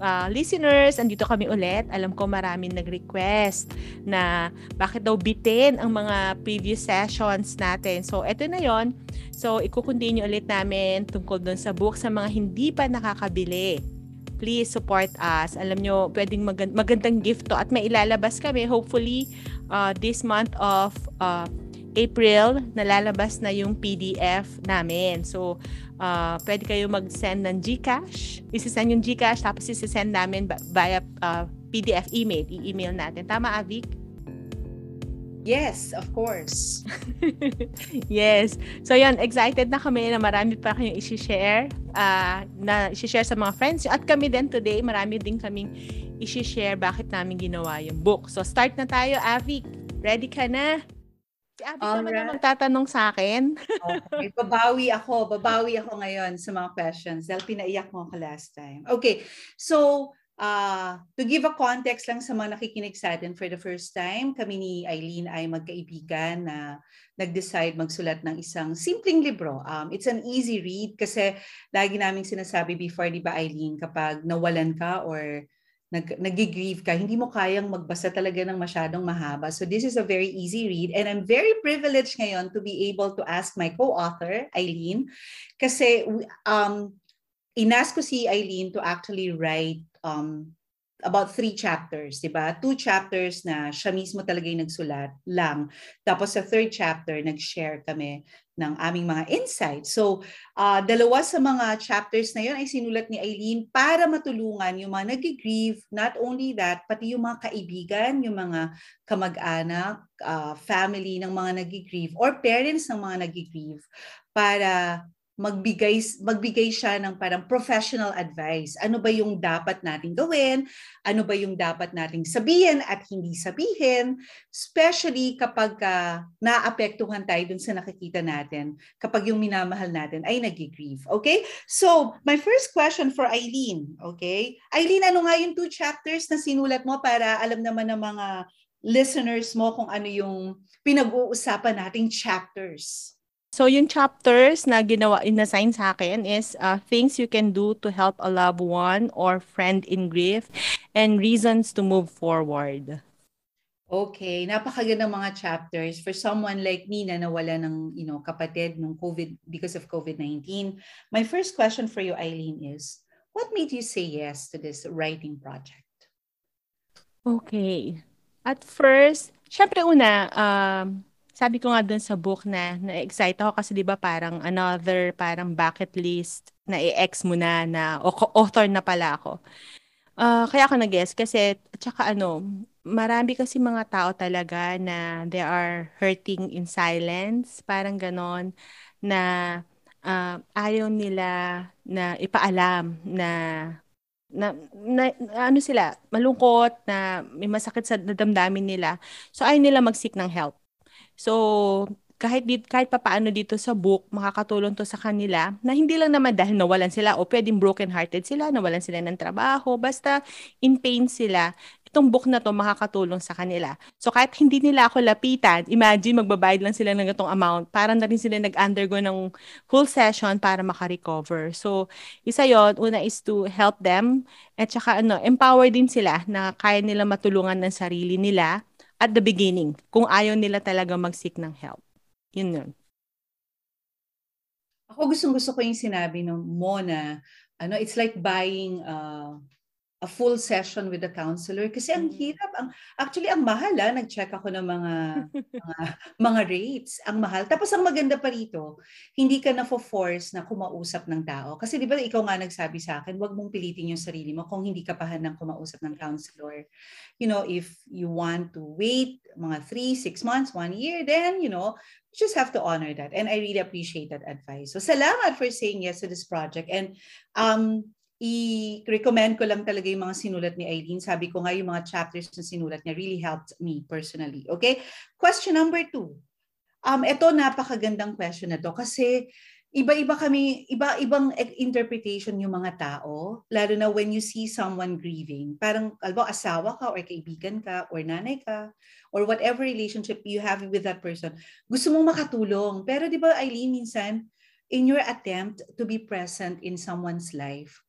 uh, listeners, andito kami ulit. Alam ko maraming nag-request na bakit daw bitin ang mga previous sessions natin. So, eto na yon So, ikukontinue ulit namin tungkol dun sa book sa mga hindi pa nakakabili. Please support us. Alam nyo, pwedeng magand- magandang gift to at may ilalabas kami hopefully uh, this month of uh, April, nalalabas na yung PDF namin. So, uh, pwede kayo mag-send ng GCash. Isisend yung GCash, tapos isisend namin via uh, PDF email. I-email natin. Tama, Avik? Yes, of course. yes. So yan, excited na kami na marami pa kayong i-share, uh, na i-share sa mga friends. At kami din today, marami din kaming i-share bakit namin ginawa yung book. So start na tayo, Avik. Ready ka na? Si Abby All naman right. magtatanong sa akin. okay, babawi ako. Babawi ako ngayon sa mga questions dahil pinaiyak mo ako last time. Okay, so uh, to give a context lang sa mga nakikinig sa atin for the first time, kami ni Eileen ay magkaibigan na nag-decide magsulat ng isang simpleng libro. Um, it's an easy read kasi lagi naming sinasabi before, di ba Eileen, kapag nawalan ka or nag, nag-grieve ka, hindi mo kayang magbasa talaga ng masyadong mahaba. So this is a very easy read and I'm very privileged ngayon to be able to ask my co-author, Eileen, kasi um, inask ko si Eileen to actually write um, about three chapters, di ba? Two chapters na siya mismo talaga yung nagsulat lang. Tapos sa third chapter, nag-share kami ng aming mga insights. So, uh, dalawa sa mga chapters na yun ay sinulat ni Eileen para matulungan yung mga nag-grieve. Not only that, pati yung mga kaibigan, yung mga kamag-anak, uh, family ng mga nag-grieve or parents ng mga nag-grieve para magbigay magbigay siya ng parang professional advice. Ano ba yung dapat nating gawin? Ano ba yung dapat nating sabihin at hindi sabihin? Especially kapag uh, naapektuhan tayo dun sa nakikita natin, kapag yung minamahal natin ay nag-grieve. Okay? So, my first question for Eileen, okay? Eileen, ano nga yung two chapters na sinulat mo para alam naman ng mga listeners mo kung ano yung pinag-uusapan nating chapters? So yung chapters na ginawa inassign sa akin is uh, things you can do to help a loved one or friend in grief and reasons to move forward. Okay, napakagandang mga chapters for someone like me na nawala ng, you know, kapatid ng COVID because of COVID-19. My first question for you Eileen is, what made you say yes to this writing project? Okay. At first, syempre una, um sabi ko nga dun sa book na na-excite ako kasi 'di ba parang another parang bucket list na i-ex mo na na author na pala ako. Uh, kaya ako nag-guess kasi at saka ano, marami kasi mga tao talaga na they are hurting in silence, parang ganon na uh, ayaw nila na ipaalam na na, na, ano sila, malungkot, na may masakit sa damdamin nila. So, ayaw nila mag-seek ng help. So, kahit dit kahit papaano dito sa book makakatulong to sa kanila na hindi lang naman dahil nawalan sila o pwedeng broken hearted sila nawalan sila ng trabaho basta in pain sila itong book na to makakatulong sa kanila. So kahit hindi nila ako lapitan imagine magbabayad lang sila ng itong amount para na rin sila nag-undergo ng full session para makarecover. So isa yon una is to help them at saka ano empower din sila na kaya nila matulungan ng sarili nila at the beginning kung ayaw nila talaga mag-seek ng help. Yun yun. Ako gustong gusto ko yung sinabi no, mo na ano, it's like buying uh, a full session with a counselor kasi ang mm-hmm. hirap ang actually ang mahal ah nag-check ako ng mga mga, mga rates ang mahal. Tapos ang maganda pa rito hindi ka na force na kumausap ng tao. Kasi di ba ikaw nga nagsabi sa akin wag mong pilitin yung sarili mo kung hindi ka pa handang kumausap ng counselor. You know if you want to wait mga 3 6 months 1 year then you know you just have to honor that. And I really appreciate that advice. So salamat for saying yes to this project. And um i-recommend ko lang talaga yung mga sinulat ni Eileen. Sabi ko nga yung mga chapters na sinulat niya really helped me personally. Okay? Question number two. Um, ito, napakagandang question na to kasi iba-iba kami, iba-ibang interpretation yung mga tao, lalo na when you see someone grieving. Parang, albo, asawa ka or kaibigan ka or nanay ka or whatever relationship you have with that person. Gusto mong makatulong. Pero di ba, Eileen, minsan, in your attempt to be present in someone's life,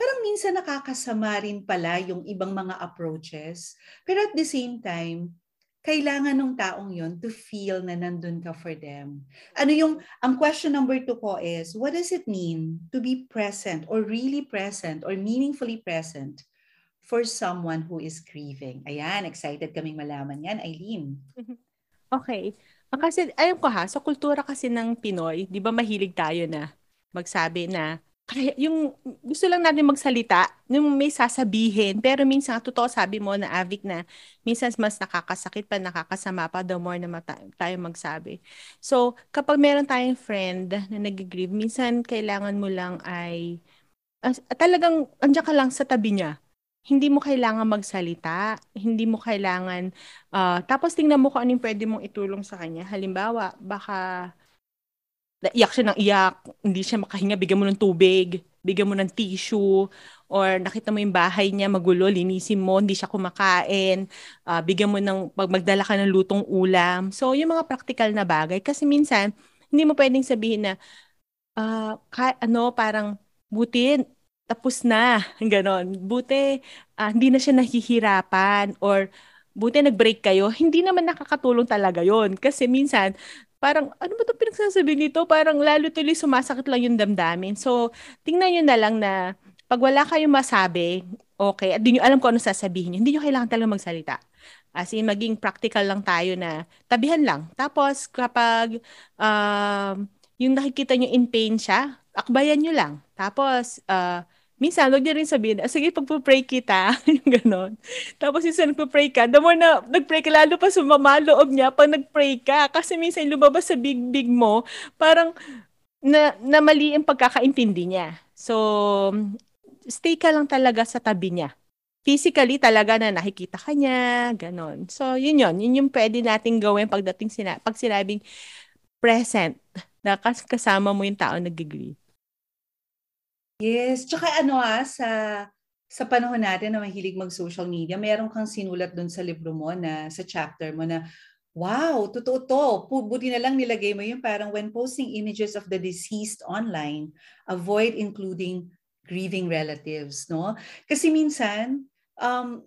parang minsan nakakasama rin pala yung ibang mga approaches. Pero at the same time, kailangan ng taong yon to feel na nandun ka for them. Ano yung, ang question number two ko is, what does it mean to be present or really present or meaningfully present for someone who is grieving? Ayan, excited kaming malaman yan, Eileen. Okay. Kasi, ayun ko ha, sa kultura kasi ng Pinoy, di ba mahilig tayo na magsabi na kaya yung gusto lang natin magsalita, yung may sasabihin, pero minsan, totoo sabi mo na Avic na minsan mas nakakasakit pa, nakakasama pa the more na mata- tayo magsabi. So, kapag meron tayong friend na nag-grieve, minsan kailangan mo lang ay uh, talagang andiyan ka lang sa tabi niya. Hindi mo kailangan magsalita, hindi mo kailangan, uh, tapos tingnan mo kung anong pwede mong itulong sa kanya. Halimbawa, baka iyak siya ng iyak, hindi siya makahinga, bigyan mo ng tubig, bigyan mo ng tissue, or nakita mo yung bahay niya magulo, linisin mo, hindi siya kumakain, uh, bigyan mo ng, pag magdala ka ng lutong ulam. So, yung mga practical na bagay. Kasi minsan, hindi mo pwedeng sabihin na, uh, ka, ano, parang, buti, tapos na, ganon. Buti, uh, hindi na siya nahihirapan, or buti nag-break kayo, hindi naman nakakatulong talaga yon Kasi minsan, parang, ano ba ito pinagsasabi nito? Parang lalo tuloy sumasakit lang yung damdamin. So, tingnan nyo na lang na pag wala kayong masabi, okay, at di nyo alam kung ano sasabihin nyo, hindi nyo kailangan talaga magsalita. As in, maging practical lang tayo na tabihan lang. Tapos, kapag uh, yung nakikita nyo in pain siya, akbayan nyo lang. Tapos, uh, minsan, huwag niya rin sabihin, ah, sige, pagpo-pray kita, yung ganon. Tapos minsan nagpo-pray ka, the more na nag-pray ka, lalo pa sumama loob niya pag nag-pray ka. Kasi minsan lumabas sa big-big mo, parang na, na mali ang pagkakaintindi niya. So, stay ka lang talaga sa tabi niya. Physically talaga na nakikita ka niya, ganon. So, yun yun. Yun yung pwede nating gawin pagdating sina pag sinabing present, na kasama mo yung tao nag-grieve. Yes, tsaka ano ah, sa sa panahon natin na mahilig mag-social media, meron kang sinulat doon sa libro mo na sa chapter mo na wow, totoo to. Buti na lang nilagay mo yung parang when posting images of the deceased online, avoid including grieving relatives, no? Kasi minsan um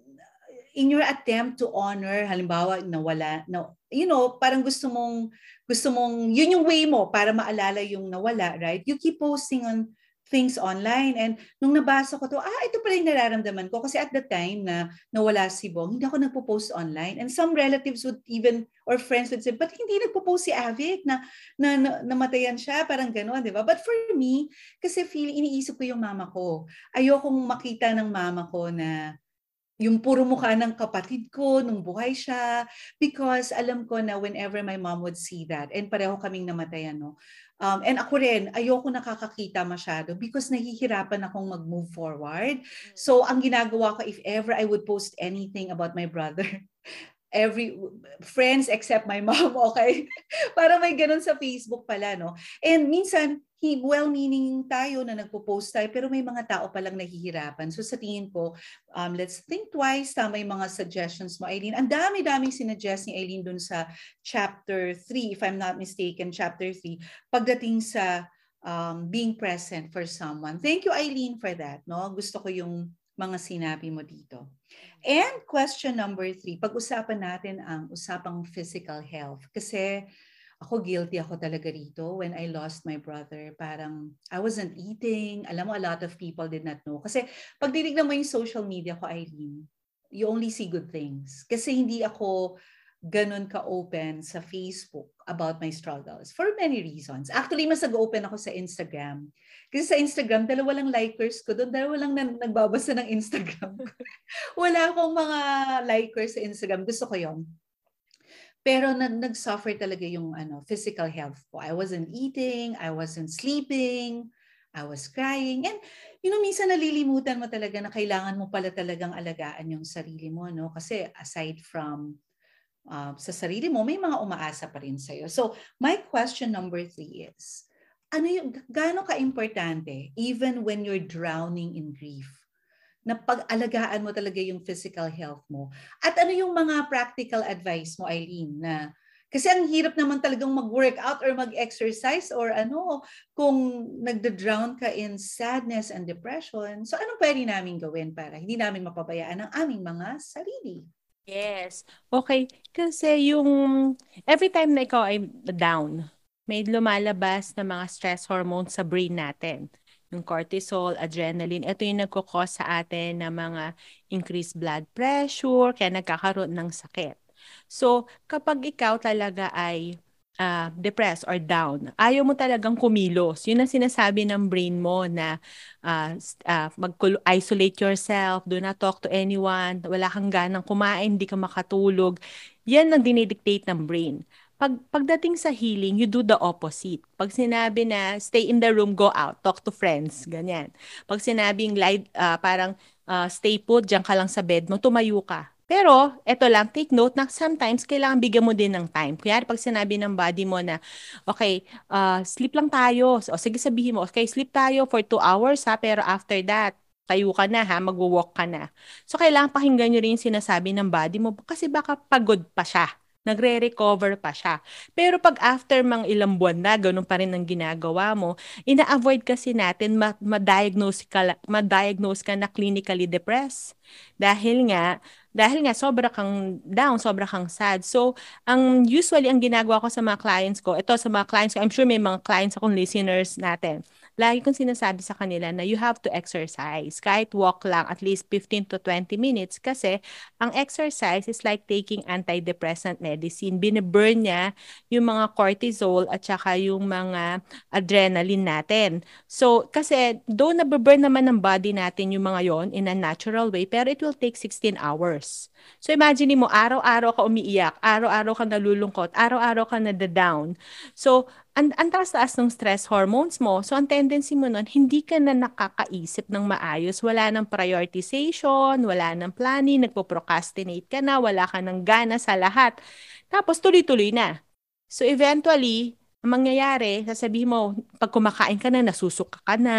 in your attempt to honor halimbawa nawala na you know, parang gusto mong gusto mong yun yung way mo para maalala yung nawala, right? You keep posting on things online. And nung nabasa ko to, ah, ito pala yung nararamdaman ko. Kasi at the time na nawala si Bong, hindi ako nagpo-post online. And some relatives would even, or friends would say, but hindi nagpo-post si Avic na, na, na namatayan siya? Parang gano'n, di ba? But for me, kasi feel, iniisip ko yung mama ko. Ayokong makita ng mama ko na yung puro mukha ng kapatid ko nung buhay siya because alam ko na whenever my mom would see that and pareho kaming namatayan no Um, and ako rin, ayoko nakakakita masyado because nahihirapan akong mag-move forward. So, ang ginagawa ko, if ever I would post anything about my brother, every friends except my mom, okay? Para may ganun sa Facebook pala, no? And minsan, well-meaning tayo na nagpo-post tayo, pero may mga tao palang nahihirapan. So sa tingin ko, um, let's think twice. Tama yung mga suggestions mo, Eileen. Ang dami-daming sinuggest ni Eileen dun sa chapter 3, if I'm not mistaken, chapter 3, pagdating sa um, being present for someone. Thank you, Eileen, for that. No? Gusto ko yung mga sinabi mo dito. And question number three, pag-usapan natin ang usapang physical health. Kasi ako guilty ako talaga rito when I lost my brother. Parang I wasn't eating. Alam mo, a lot of people did not know. Kasi pag dinignan mo yung social media ko, Eileen, you only see good things. Kasi hindi ako ganun ka-open sa Facebook about my struggles for many reasons. Actually, mas nag-open ako sa Instagram. Kasi sa Instagram, dalawa lang likers ko doon, dalawa lang na, nagbabasa ng Instagram. Wala akong mga likers sa Instagram. Gusto ko yon pero nag nag-suffer talaga yung ano, physical health ko. I wasn't eating, I wasn't sleeping. I was crying. And, you know, minsan nalilimutan mo talaga na kailangan mo pala talagang alagaan yung sarili mo, no? Kasi aside from uh, sa sarili mo, may mga umaasa pa rin sa'yo. So, my question number three is, ano yung, gaano ka-importante, even when you're drowning in grief, na pag-alagaan mo talaga yung physical health mo? At ano yung mga practical advice mo, Eileen, na kasi ang hirap naman talagang mag-workout or mag-exercise or ano, kung nagda-drown ka in sadness and depression. So anong pwede namin gawin para hindi namin mapabayaan ang aming mga sarili? Yes. Okay. Kasi yung every time na ikaw ay down, may lumalabas na mga stress hormones sa brain natin. Yung cortisol, adrenaline, ito yung nagkukos sa atin ng mga increased blood pressure, kaya nagkakaroon ng sakit. So, kapag ikaw talaga ay uh, depressed or down, ayaw mo talagang kumilos. Yun ang sinasabi ng brain mo na uh, uh, mag-isolate yourself, do not talk to anyone, wala kang ganang kumain, hindi ka makatulog. Yan ang dinidictate ng brain. Pag, pagdating sa healing, you do the opposite. Pag sinabi na stay in the room, go out, talk to friends, ganyan. Pag sinabing uh, parang uh, stay put, diyan ka lang sa bed mo, tumayo ka pero, eto lang, take note na sometimes kailangan bigyan mo din ng time. Kaya pag sinabi ng body mo na, okay, uh, sleep lang tayo. O sige sabihin mo, okay, sleep tayo for two hours ha, pero after that, tayo ka na ha, magwo-walk ka na. So, kailangan pakinggan nyo rin yung sinasabi ng body mo kasi baka pagod pa siya nagre-recover pa siya. Pero pag after mang ilang buwan na, ganun pa rin ang ginagawa mo, ina-avoid kasi natin ma-diagnose ka, ma-diagnose ka na clinically depressed. Dahil nga, dahil nga sobra kang down, sobra kang sad. So, ang usually ang ginagawa ko sa mga clients ko, ito sa mga clients ko, I'm sure may mga clients akong listeners natin lagi kong sinasabi sa kanila na you have to exercise. Kahit walk lang, at least 15 to 20 minutes. Kasi ang exercise is like taking antidepressant medicine. Biniburn niya yung mga cortisol at saka yung mga adrenaline natin. So, kasi though nababurn naman ng body natin yung mga yon in a natural way, pero it will take 16 hours. So imagine mo, araw-araw ka umiiyak, araw-araw ka nalulungkot, araw-araw ka nada-down. So, ang, ang taas-taas ng stress hormones mo. So, ang tendency mo nun, hindi ka na nakakaisip ng maayos. Wala nang prioritization, wala nang planning, nagpo-procrastinate ka na, wala ka ng gana sa lahat. Tapos, tuloy-tuloy na. So, eventually, ang mangyayari, sasabihin mo, pag kumakain ka na, nasusuka ka na.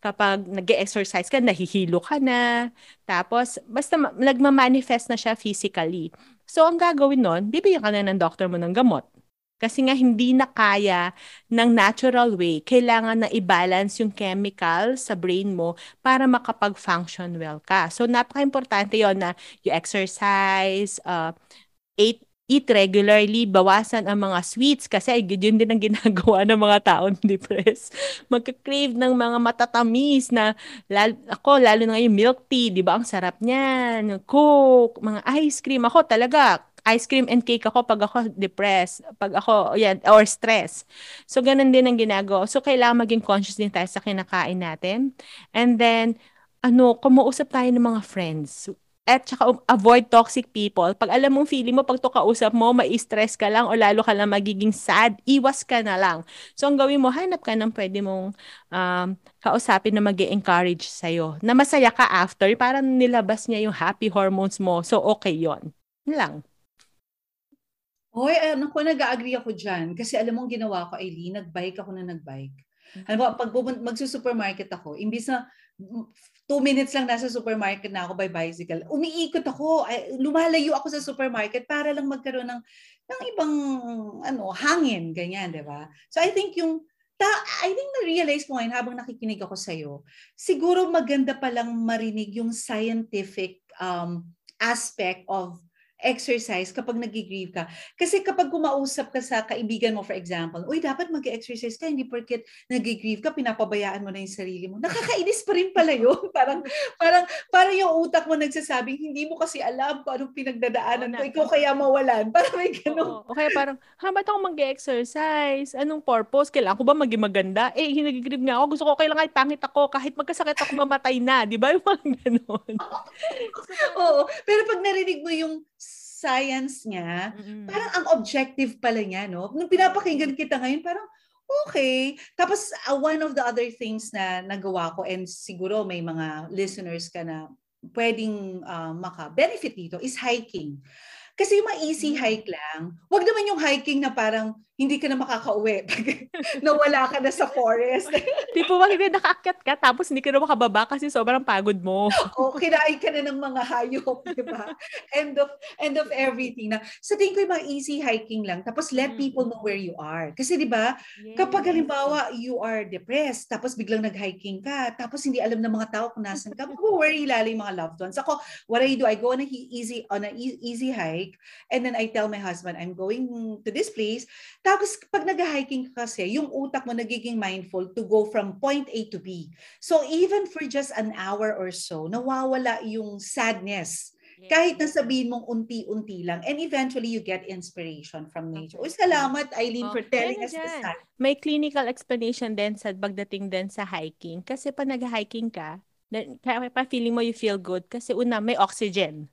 Kapag nag exercise ka, nahihilo ka na. Tapos, basta nagma-manifest na siya physically. So, ang gagawin nun, bibigyan ka na ng doctor mo ng gamot. Kasi nga hindi na kaya ng natural way. Kailangan na i-balance yung chemical sa brain mo para makapag-function well ka. So, napaka-importante yon na you exercise, uh, eat eat regularly, bawasan ang mga sweets kasi yun din ang ginagawa ng mga taong depressed. Magka-crave ng mga matatamis na lalo, ako, lalo na yung milk tea, di ba? Ang sarap niyan. Coke, mga ice cream. Ako talaga, ice cream and cake ako pag ako depressed, pag ako, yan, or stress. So, ganun din ang ginagawa. So, kailangan maging conscious din tayo sa kinakain natin. And then, ano, kumuusap tayo ng mga friends at saka um, avoid toxic people. Pag alam mong feeling mo, pag to kausap mo, mai-stress ka lang o lalo ka lang magiging sad, iwas ka na lang. So, ang gawin mo, hanap ka ng pwede mong um, kausapin na mag encourage sa'yo. Na masaya ka after, parang nilabas niya yung happy hormones mo. So, okay yon lang. Hoy, ano ko, nag-agree ako dyan. Kasi alam mo, ginawa ko, Aileen, nag-bike ako na nag-bike. Mm-hmm. Alam mo, pag magsusupermarket ako, imbis na two minutes lang nasa supermarket na ako by bicycle. Umiikot ako, ay, lumalayo ako sa supermarket para lang magkaroon ng ng ibang ano, hangin, ganyan, 'di ba? So I think yung ta, I think na-realize ko ngayon habang nakikinig ako sa iyo, siguro maganda pa lang marinig yung scientific um, aspect of exercise kapag nag-grieve ka. Kasi kapag kumausap ka sa kaibigan mo, for example, uy, dapat mag-exercise ka, hindi porket nag-grieve ka, pinapabayaan mo na yung sarili mo. Nakakainis pa rin pala yun. parang, parang, parang yung utak mo nagsasabing, hindi mo kasi alam kung anong pinagdadaanan ko, ikaw kaya mawalan. Parang may ganun. Oh, okay, parang, ha, ba't ako mag-exercise? Anong purpose? Kailangan ko ba maging maganda? Eh, hinag-grieve nga ako. Gusto ko kailangan pangit ako. Kahit magkasakit ako, mamatay na. Di ba? Yung mga ganun. Oo. Pero pag narinig mo yung science niya, mm-hmm. parang ang objective pala niya, no? Nung pinapakinggan kita ngayon, parang, okay. Tapos, uh, one of the other things na nagawa ko, and siguro may mga listeners ka na pwedeng uh, maka-benefit dito, is hiking. Kasi yung mga easy mm. hike lang, wag naman yung hiking na parang hindi ka na makakauwi. Nawala ka na sa forest. tipo hindi nakaakyat ka tapos hindi ka na makababa kasi sobrang pagod mo. o kinain ka na ng mga hayop, di ba? End of end of everything na. Sa tingin ko yung mga easy hiking lang tapos let mm. people know where you are. Kasi di ba, yes. kapag halimbawa you are depressed tapos biglang nag-hiking ka tapos hindi alam ng mga tao kung nasan ka, worry lalo yung mga loved ones. Ako, what I do, I go on a easy on a e-, easy hike and then I tell my husband, I'm going to this place tapos pag nag-hiking ka kasi, yung utak mo nagiging mindful to go from point A to B. So even for just an hour or so, nawawala yung sadness. Yeah. Kahit na sabihin mong unti-unti lang. And eventually, you get inspiration from nature. Okay. Uy, salamat, Eileen, oh, for telling us this. May clinical explanation din sa pagdating din sa hiking. Kasi pag nag-hiking ka, kaya pa feeling mo you feel good kasi una, may oxygen.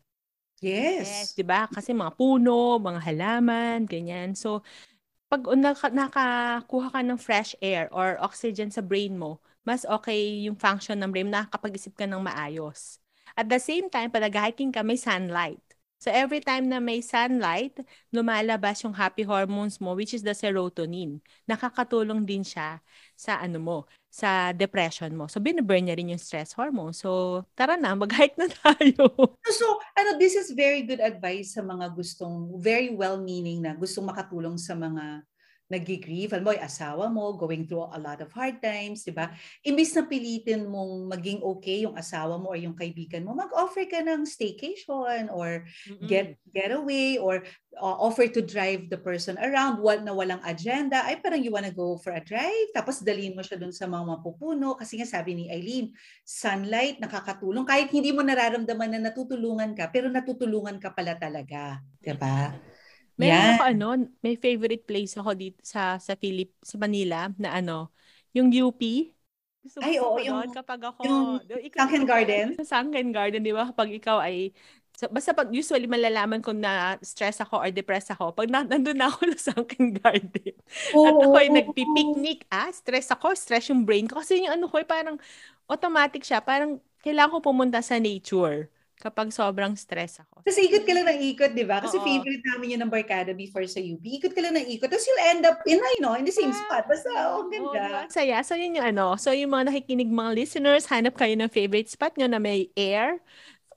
Yes. Yes, 'di ba? Kasi mga puno, mga halaman, ganyan. So, pag naka, nakakuha ka ng fresh air or oxygen sa brain mo, mas okay yung function ng brain, nakakapag-isip ka ng maayos. At the same time, pag hiking ka, may sunlight. So every time na may sunlight, lumalabas yung happy hormones mo, which is the serotonin. Nakakatulong din siya sa ano mo, sa depression mo. So, binaburn niya rin yung stress hormone. So, tara na, mag-hike na tayo. so, ano, this is very good advice sa mga gustong, very well-meaning na gustong makatulong sa mga nag-grieve, alam mo, yung asawa mo, going through a lot of hard times, di ba? Imbis na pilitin mong maging okay yung asawa mo or yung kaibigan mo, mag-offer ka ng staycation or mm-hmm. get getaway or uh, offer to drive the person around wal na walang agenda. Ay, parang you wanna go for a drive? Tapos dalhin mo siya dun sa mga mapupuno. Kasi nga sabi ni Eileen, sunlight nakakatulong. Kahit hindi mo nararamdaman na natutulungan ka, pero natutulungan ka pala talaga. Diba? May yeah. ako ano, may favorite place ako dito sa sa Philip sa Manila na ano, yung UP. Gusto ay, oo, yung, kapag ako, yung Sunken Garden. Sa Sunken Garden, di ba? Kapag ikaw ay So, basta pag usually malalaman ko na stress ako or depressed ako pag na, nandun na ako sa sunken garden. Oh, At ako ay nagpi-picnic, ah, stress ako, stress yung brain ko. Kasi yung ano ko, parang automatic siya. Parang kailangan ko pumunta sa nature kapag sobrang stress ako. Kasi ikot ka lang ng ikot, di ba? Kasi Oo. favorite namin yun ng Barkada before sa UP. Ikot ka lang ng ikot. Tapos you'll end up in, you know, in the same spot. Basta, oh, ang ganda. Oh, saya. So, yun yung ano. So, yung mga nakikinig mga listeners, hanap kayo ng favorite spot nyo na may air,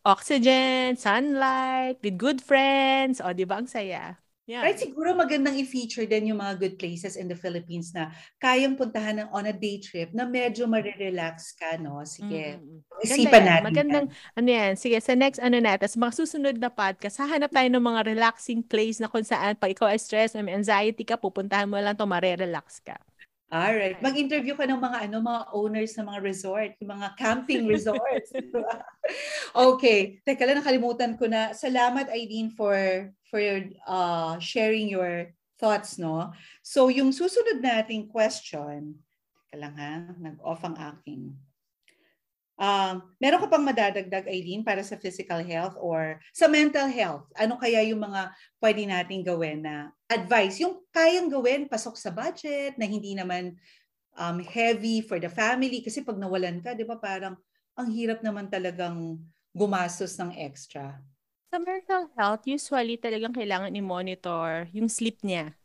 oxygen, sunlight, with good friends. O, di ba? Ang saya. Yeah. Right, siguro magandang i-feature din yung mga good places in the Philippines na kayang puntahan ng on a day trip na medyo marirelax ka, no? Sige, mm-hmm. isipan yan. natin. Magandang, yan. ano yan, sige, sa next ano natin, sa mga susunod na podcast, hahanap tayo ng mga relaxing place na kung saan pag ikaw ay stress, may anxiety ka, pupuntahan mo lang to marirelax ka. Alright. Mag-interview ka ng mga ano mga owners ng mga resort, yung mga camping resorts. okay. Teka lang, nakalimutan ko na. Salamat, Aileen, for for uh, sharing your thoughts, no? So, yung susunod nating question, teka lang ha, nag-off ang aking Um, meron ka pang madadagdag, Eileen, para sa physical health or sa mental health? Ano kaya yung mga pwede nating gawin na advice? Yung kayang gawin, pasok sa budget, na hindi naman um, heavy for the family. Kasi pag nawalan ka, di ba parang ang hirap naman talagang gumastos ng extra. Sa mental health, usually talagang kailangan i-monitor yung sleep niya.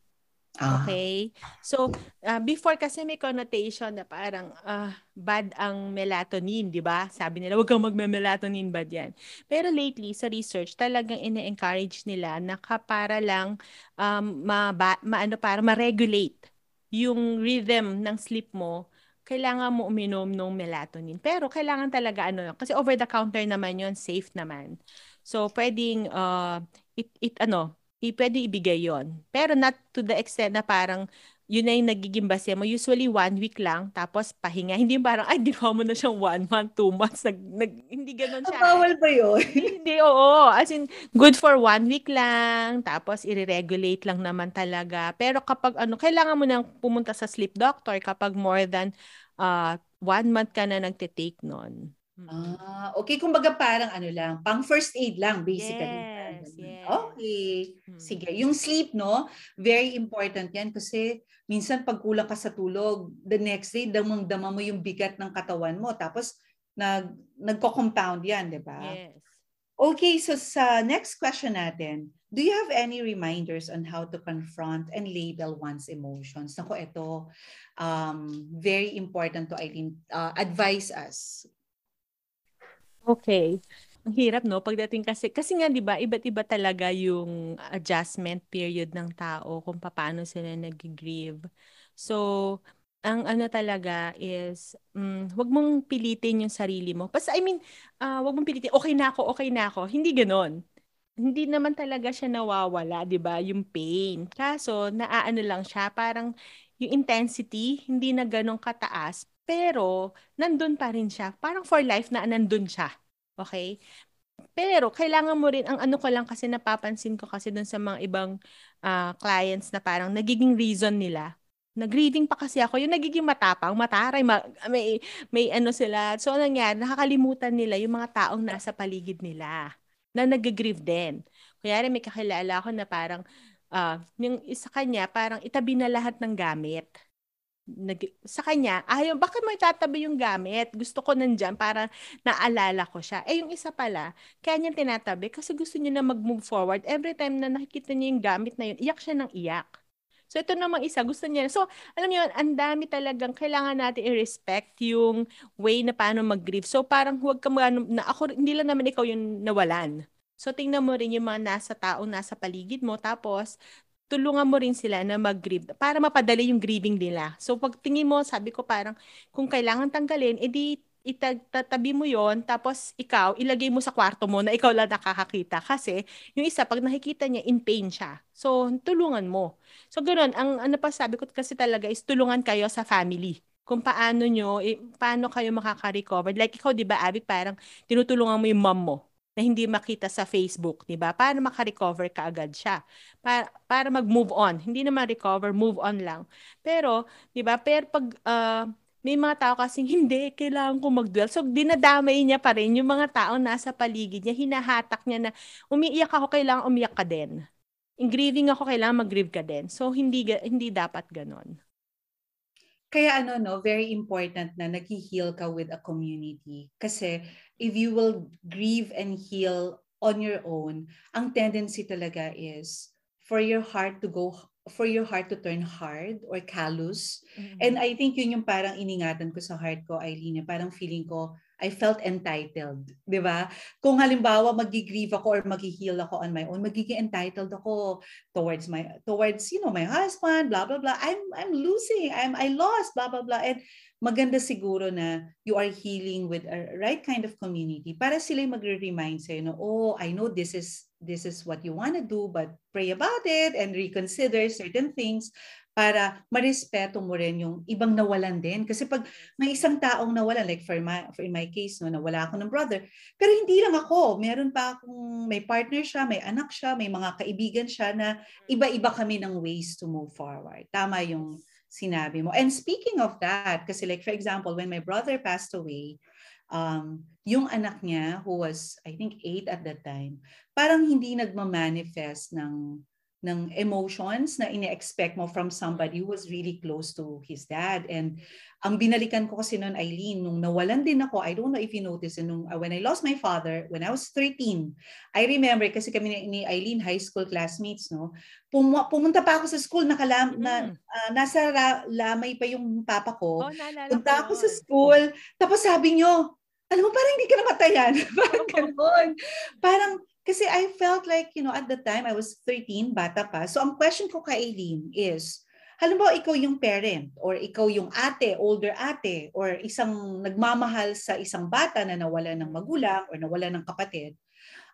Ah. Okay? So, uh, before kasi may connotation na parang uh, bad ang melatonin, di ba? Sabi nila, huwag kang magme-melatonin, bad yan. Pero lately, sa research, talagang ine-encourage nila na para lang um, ma, ma, ano, para ma-regulate yung rhythm ng sleep mo, kailangan mo uminom ng melatonin. Pero kailangan talaga ano, kasi over the counter naman yon safe naman. So pwedeng uh, it, it ano, i pwede ibigay yon Pero not to the extent na parang yun na yung nagiging base mo. Usually, one week lang, tapos pahinga. Hindi yung parang, ay, ginawa mo na siyang one month, two months. Nag, nag, hindi ganun siya. Bawal ba yun? hindi, oo. As in, good for one week lang, tapos i-regulate lang naman talaga. Pero kapag, ano, kailangan mo nang pumunta sa sleep doctor kapag more than uh, one month ka na nagtitake nun. Ah, okay. Kumbaga parang ano lang, pang first aid lang basically. Yes, yes. Okay. Mm. Sige. Yung sleep, no? Very important yan kasi minsan pag kulang ka sa tulog, the next day, damang-dama mo yung bigat ng katawan mo. Tapos, nag, nagko-compound yan, di ba? Yes. Okay, so sa next question natin, do you have any reminders on how to confront and label one's emotions? Nako, ito, um, very important to Eileen, uh, advise us. Okay. Ang hirap, no? Pagdating kasi, kasi nga, di ba, iba't iba talaga yung adjustment period ng tao kung paano sila nag-grieve. So, ang ano talaga is, um, wag mong pilitin yung sarili mo. Basta, I mean, uh, wag mong pilitin, okay na ako, okay na ako. Hindi ganon. Hindi naman talaga siya nawawala, di ba, yung pain. Kaso, naaano lang siya, parang yung intensity, hindi na ganong kataas, pero nandun pa rin siya. Parang for life na nandun siya. Okay? Pero kailangan mo rin, ang ano ko lang kasi napapansin ko kasi dun sa mga ibang uh, clients na parang nagiging reason nila. Nag-reading pa kasi ako, yung nagiging matapang, mataray, ma- may, may ano sila. So, ano nangyari, nakakalimutan nila yung mga taong nasa paligid nila na nag-grieve din. Kaya may kakilala ako na parang, uh, yung isa kanya, parang itabi na lahat ng gamit nag, sa kanya, ayaw, bakit mo itatabi yung gamit? Gusto ko nandyan para naalala ko siya. Eh, yung isa pala, kaya niya tinatabi kasi gusto niya na mag-move forward. Every time na nakikita niya yung gamit na yun, iyak siya ng iyak. So, ito namang isa, gusto niya. So, alam niyo, ang dami talagang kailangan natin i-respect yung way na paano mag-grieve. So, parang huwag ka na ako, hindi lang naman ikaw yung nawalan. So, tingnan mo rin yung mga nasa tao, nasa paligid mo. Tapos, tulungan mo rin sila na mag-grieve para mapadali yung grieving nila. So pag tingin mo, sabi ko parang kung kailangan tanggalin, edi itatabi mo yon tapos ikaw ilagay mo sa kwarto mo na ikaw lang nakakakita. Kasi yung isa pag nakikita niya in pain siya. So tulungan mo. So ganoon ang ano pa sabi ko kasi talaga is tulungan kayo sa family. Kung paano nyo eh, paano kayo makaka-recover. Like ikaw 'di ba Abby parang tinutulungan mo yung mom mo na hindi makita sa Facebook, 'di ba? Para maka-recover ka agad siya. Para para mag-move on. Hindi na ma-recover, move on lang. Pero, 'di ba? Pero pag uh, may mga tao kasing hindi, kailangan ko mag-dwell. So, dinadamay niya pa rin yung mga tao nasa paligid niya. Hinahatak niya na umiiyak ako, kailangan umiyak ka din. In grieving ako, kailangan mag-grieve ka din. So, hindi, hindi dapat ganon. Kaya ano no, very important na nag-heal ka with a community. Kasi if you will grieve and heal on your own, ang tendency talaga is for your heart to go for your heart to turn hard or callous. Mm-hmm. And I think yun yung parang iningatan ko sa heart ko, Eileen, parang feeling ko, I felt entitled, 'di ba? Kung halimbawa magi-grieve ako or magi-heal ako on my own, magiging entitled ako towards my towards you know my husband, blah blah blah. I'm I'm losing, I'm I lost, blah blah blah. And maganda siguro na you are healing with a right kind of community para sila magre-remind sa'yo na, oh, I know this is this is what you want to do, but pray about it and reconsider certain things para marespeto mo rin yung ibang nawalan din. Kasi pag may isang taong nawalan, like for my, for in my case, no, nawala ako ng brother, pero hindi lang ako. Meron pa akong, may partner siya, may anak siya, may mga kaibigan siya na iba-iba kami ng ways to move forward. Tama yung sinabi mo. And speaking of that, kasi like for example, when my brother passed away, um, yung anak niya, who was, I think, eight at that time, parang hindi nagma-manifest ng ng emotions na ine-expect mo from somebody who was really close to his dad. And ang binalikan ko kasi noon, Eileen, nung nawalan din ako, I don't know if you noticed, nung, uh, when I lost my father, when I was 13, I remember, kasi kami ni Eileen, high school classmates, no, pum pumunta pa ako sa school, nakalam, mm. na, uh, nasa ra- lamay pa yung papa ko. Oh, Punta ako sa school, tapos sabi nyo, alam mo, parang hindi ka namatayan. parang ganun. Parang, kasi I felt like, you know, at the time, I was 13, bata pa. So ang question ko kay Aileen is, halimbawa ikaw yung parent or ikaw yung ate, older ate, or isang nagmamahal sa isang bata na nawala ng magulang or nawala ng kapatid,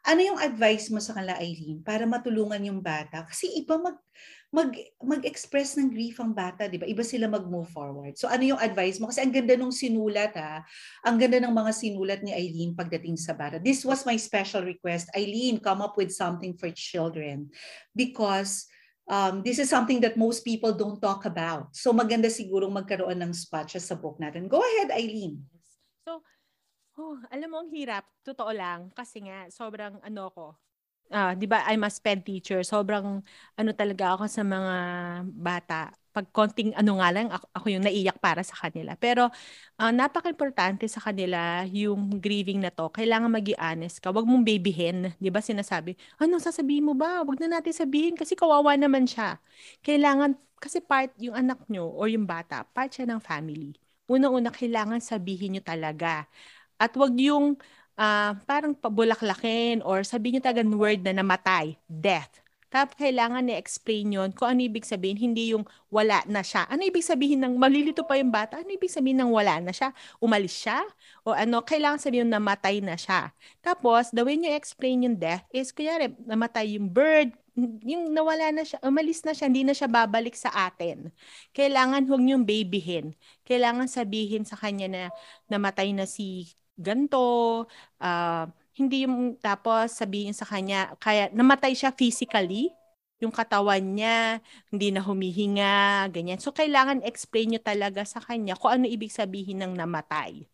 ano yung advice mo sa kanila, Aileen, para matulungan yung bata? Kasi iba mag, mag, mag-express ng grief ang bata, di ba? Iba sila mag-move forward. So ano yung advice mo? Kasi ang ganda nung sinulat ha. Ang ganda ng mga sinulat ni Eileen pagdating sa bata. This was my special request. Eileen, come up with something for children. Because um, this is something that most people don't talk about. So maganda sigurong magkaroon ng spot sa book natin. Go ahead, Eileen. So, Oh, alam mo ang hirap, totoo lang kasi nga sobrang ano ko. Ah, 'di ba I'm a SPED teacher. Sobrang ano talaga ako sa mga bata. Pag konting ano nga lang ako, ako yung naiyak para sa kanila. Pero uh, napaka-importante sa kanila yung grieving na to. Kailangan magi honest ka. Huwag mong babyhin, 'di ba? Sinasabi, "Ano sasabihin mo ba? Huwag na natin sabihin kasi kawawa naman siya." Kailangan kasi part yung anak nyo or yung bata, part siya ng family. Una-una kailangan sabihin nyo talaga at wag yung uh, parang pabulaklakin or sabihin niyo talaga word na namatay, death. Tapos kailangan ni-explain yon kung ano ibig sabihin, hindi yung wala na siya. Ano ibig sabihin ng malilito pa yung bata? Ano ibig sabihin ng wala na siya? Umalis siya? O ano, kailangan sabihin namatay na siya. Tapos, the way you explain yung death is, kunyari, namatay yung bird, yung nawala na siya, umalis na siya, hindi na siya babalik sa atin. Kailangan huwag niyong babyhin. Kailangan sabihin sa kanya na namatay na si ganto, uh, hindi yung tapos sabihin sa kanya, kaya namatay siya physically, yung katawan niya, hindi na humihinga, ganyan. So, kailangan explain nyo talaga sa kanya kung ano ibig sabihin ng namatay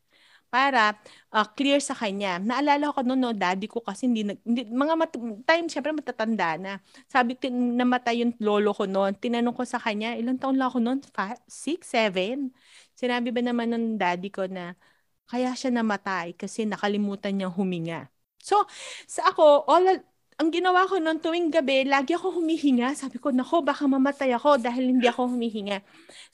para uh, clear sa kanya. Naalala ko noon, no, daddy ko kasi hindi, hindi mga mat- time syempre matatanda na. Sabi ko, namatay yung lolo ko noon. Tinanong ko sa kanya, ilang taon lang ako noon? Five, six, seven? Sinabi ba naman ng daddy ko na, kaya siya namatay kasi nakalimutan niyang huminga. So, sa ako, all, ang ginawa ko noon tuwing gabi, lagi ako humihinga. Sabi ko, nako, baka mamatay ako dahil hindi ako humihinga.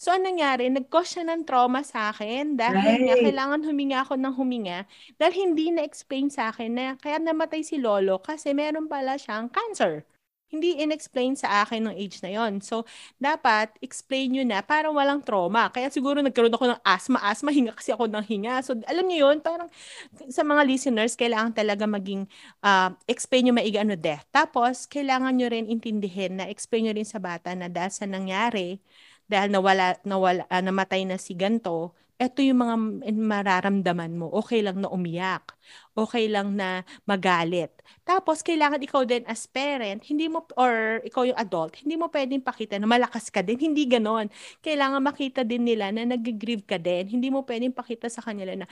So, anong nangyari? Nag-cause siya ng trauma sa akin dahil right. nga, kailangan huminga ako ng huminga dahil hindi na-explain sa akin na kaya namatay si Lolo kasi meron pala siyang cancer hindi in-explain sa akin ng age na yon. So, dapat explain nyo na parang walang trauma. Kaya siguro nagkaroon ako ng asthma. Asthma, hinga kasi ako ng hinga. So, alam niyo yun, parang sa mga listeners, kailangan talaga maging uh, explain nyo maiga ano death. Tapos, kailangan nyo rin intindihin na explain nyo rin sa bata na dahil sa nangyari, dahil nawala, nawala, uh, namatay na si ganto, ito yung mga mararamdaman mo. Okay lang na umiyak. Okay lang na magalit. Tapos, kailangan ikaw din as parent, hindi mo, or ikaw yung adult, hindi mo pwedeng pakita na malakas ka din. Hindi ganon. Kailangan makita din nila na nag-grieve ka din. Hindi mo pwedeng pakita sa kanila na,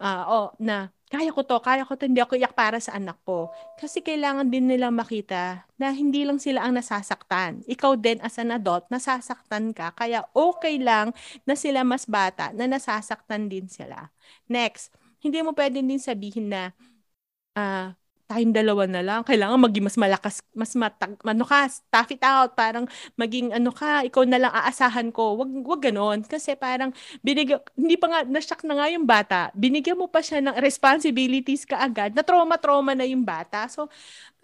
uh, oh, na kaya ko to, kaya ko to, hindi ako iyak para sa anak ko. Kasi kailangan din nilang makita na hindi lang sila ang nasasaktan. Ikaw din as an adult, nasasaktan ka. Kaya okay lang na sila mas bata, na nasasaktan din sila. Next, hindi mo pwede din sabihin na, uh, tayong dalawa na lang. Kailangan maging mas malakas, mas matag, ano ka, tough it out. Parang maging ano ka, ikaw na lang aasahan ko. Wag, wag ganon. Kasi parang binigyan, hindi pa nga, nasyak na nga yung bata. Binigyan mo pa siya ng responsibilities ka agad. Na trauma-trauma na yung bata. So,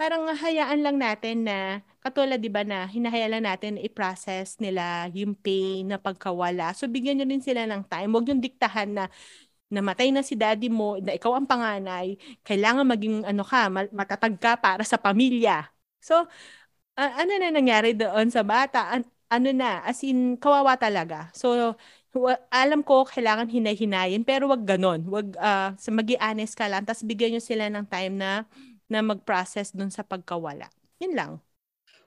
parang hayaan lang natin na, katulad di ba na, hinahayaan lang natin i-process nila yung pain na pagkawala. So, bigyan nyo rin sila ng time. Huwag yung diktahan na, namatay na si daddy mo, na ikaw ang panganay, kailangan maging ano ka, matatag ka para sa pamilya. So, uh, ano na nangyari doon sa bata? An- ano na, as in, kawawa talaga. So, alam ko kailangan hinay-hinayin pero wag ganon. Wag uh, sa magi honest ka lang tapos bigyan niyo sila ng time na na mag-process dun sa pagkawala. Yun lang.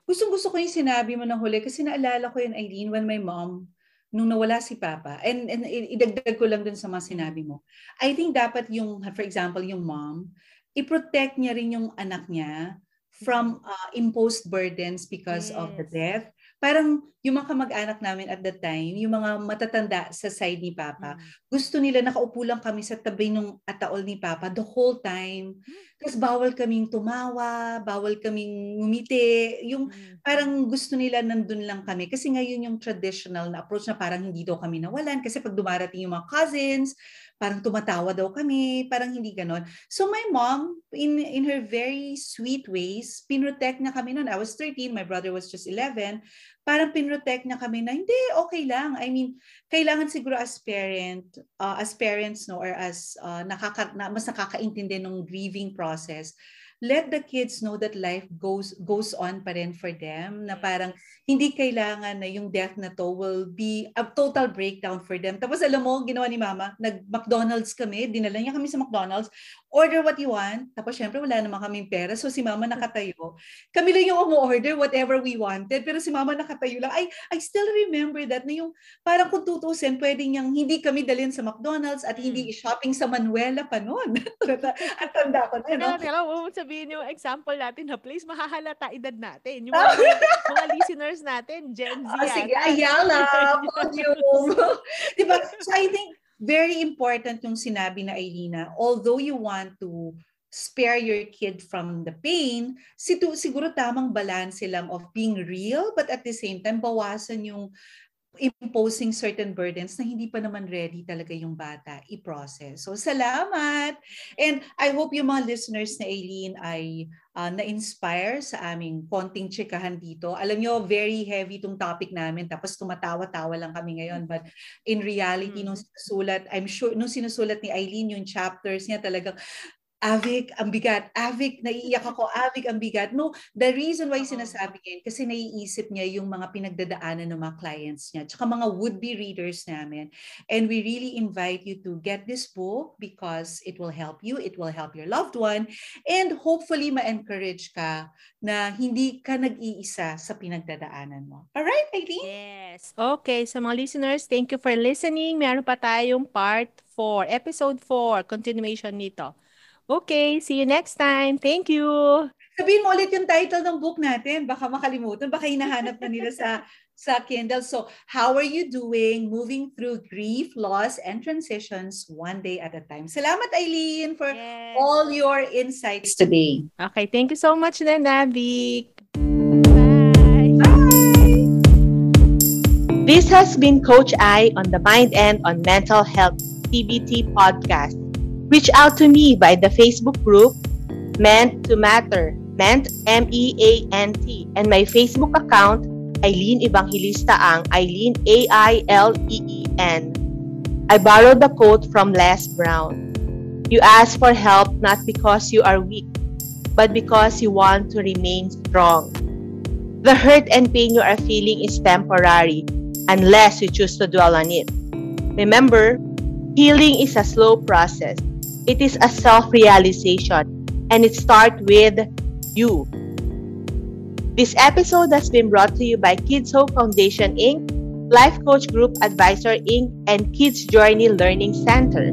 Gustong gusto ko yung sinabi mo na huli kasi naalala ko yun Eileen when my mom nung nawala si Papa, and, and idagdag ko lang dun sa mga sinabi mo, I think dapat yung, for example, yung mom, i-protect niya rin yung anak niya from uh, imposed burdens because yes. of the death parang yung mga kamag-anak namin at that time, yung mga matatanda sa side ni Papa, mm. gusto nila nakaupo lang kami sa tabi ng ataol ni Papa the whole time. Mm. Tapos bawal kaming tumawa, bawal kaming ngumiti. Yung mm. parang gusto nila nandun lang kami. Kasi ngayon yung traditional na approach na parang hindi daw kami nawalan. Kasi pag dumarating yung mga cousins, parang tumatawa daw kami, parang hindi ganon. So my mom, in in her very sweet ways, pinrotect na kami noon. I was 13, my brother was just 11. Parang pinrotect na kami na, hindi, okay lang. I mean, kailangan siguro as parent, uh, as parents, no, or as uh, nakaka, na, mas nakakaintindi ng grieving process, let the kids know that life goes goes on pa rin for them na parang hindi kailangan na yung death na to will be a total breakdown for them. Tapos alam mo, ginawa ni mama, nag-McDonald's kami, dinala niya kami sa McDonald's, order what you want. Tapos syempre wala naman kaming pera, so si mama nakatayo. Kami lang yung umu-order whatever we wanted, pero si mama nakatayo lang. I, I still remember that na yung parang kung tutusin, pwedeng niyang hindi kami dalhin sa McDonald's at hindi shopping sa Manuela pa noon. at tanda ko na, no? Teka, huwag sabihin yung example natin na please, mahahalata edad natin. Yung mga, mga listeners natin, Gen Z. Ah, sige. Ayala, podium. diba? So I think very important yung sinabi na Ailina. Although you want to spare your kid from the pain, situ, siguro tamang balance lang of being real but at the same time bawasan yung imposing certain burdens na hindi pa naman ready talaga yung bata i-process. So, salamat! And I hope yung mga listeners na Aileen ay uh, na-inspire sa aming konting chikahan dito. Alam nyo, very heavy itong topic namin tapos tumatawa-tawa lang kami ngayon. But in reality, nung sinusulat, I'm sure, nung sinusulat ni Aileen yung chapters niya talagang Avik, ang bigat. Avik, naiiyak ako. Avik, ang bigat. No, the reason why sinasabi niya kasi naiisip niya yung mga pinagdadaanan ng mga clients niya, tsaka mga would-be readers namin. And we really invite you to get this book because it will help you, it will help your loved one, and hopefully ma-encourage ka na hindi ka nag-iisa sa pinagdadaanan mo. Alright, Aileen? Yes. Okay, so mga listeners, thank you for listening. Meron pa tayong part 4, episode 4, continuation nito. Okay, see you next time. Thank you. Sabihin mo ulit yung title ng book natin. Baka makalimutan. Baka hinahanap na nila sa sa Kindle. So, how are you doing moving through grief, loss, and transitions one day at a time? Salamat, Eileen, for Yes. all your insights today. Okay, thank you so much, Nanavik. Bye. Bye. This has been Coach I on the Mind and on Mental Health TBT podcast. Reach out to me by the Facebook group Meant to Matter, Meant M-E-A-N-T, and my Facebook account, Eileen Evangelista Ang, Eileen A-I-L-E-E-N. I borrowed the quote from Les Brown. You ask for help not because you are weak, but because you want to remain strong. The hurt and pain you are feeling is temporary unless you choose to dwell on it. Remember, healing is a slow process. It is a self-realization and it starts with you. This episode has been brought to you by Kids Hope Foundation Inc., Life Coach Group Advisor Inc., and Kids Journey Learning Center.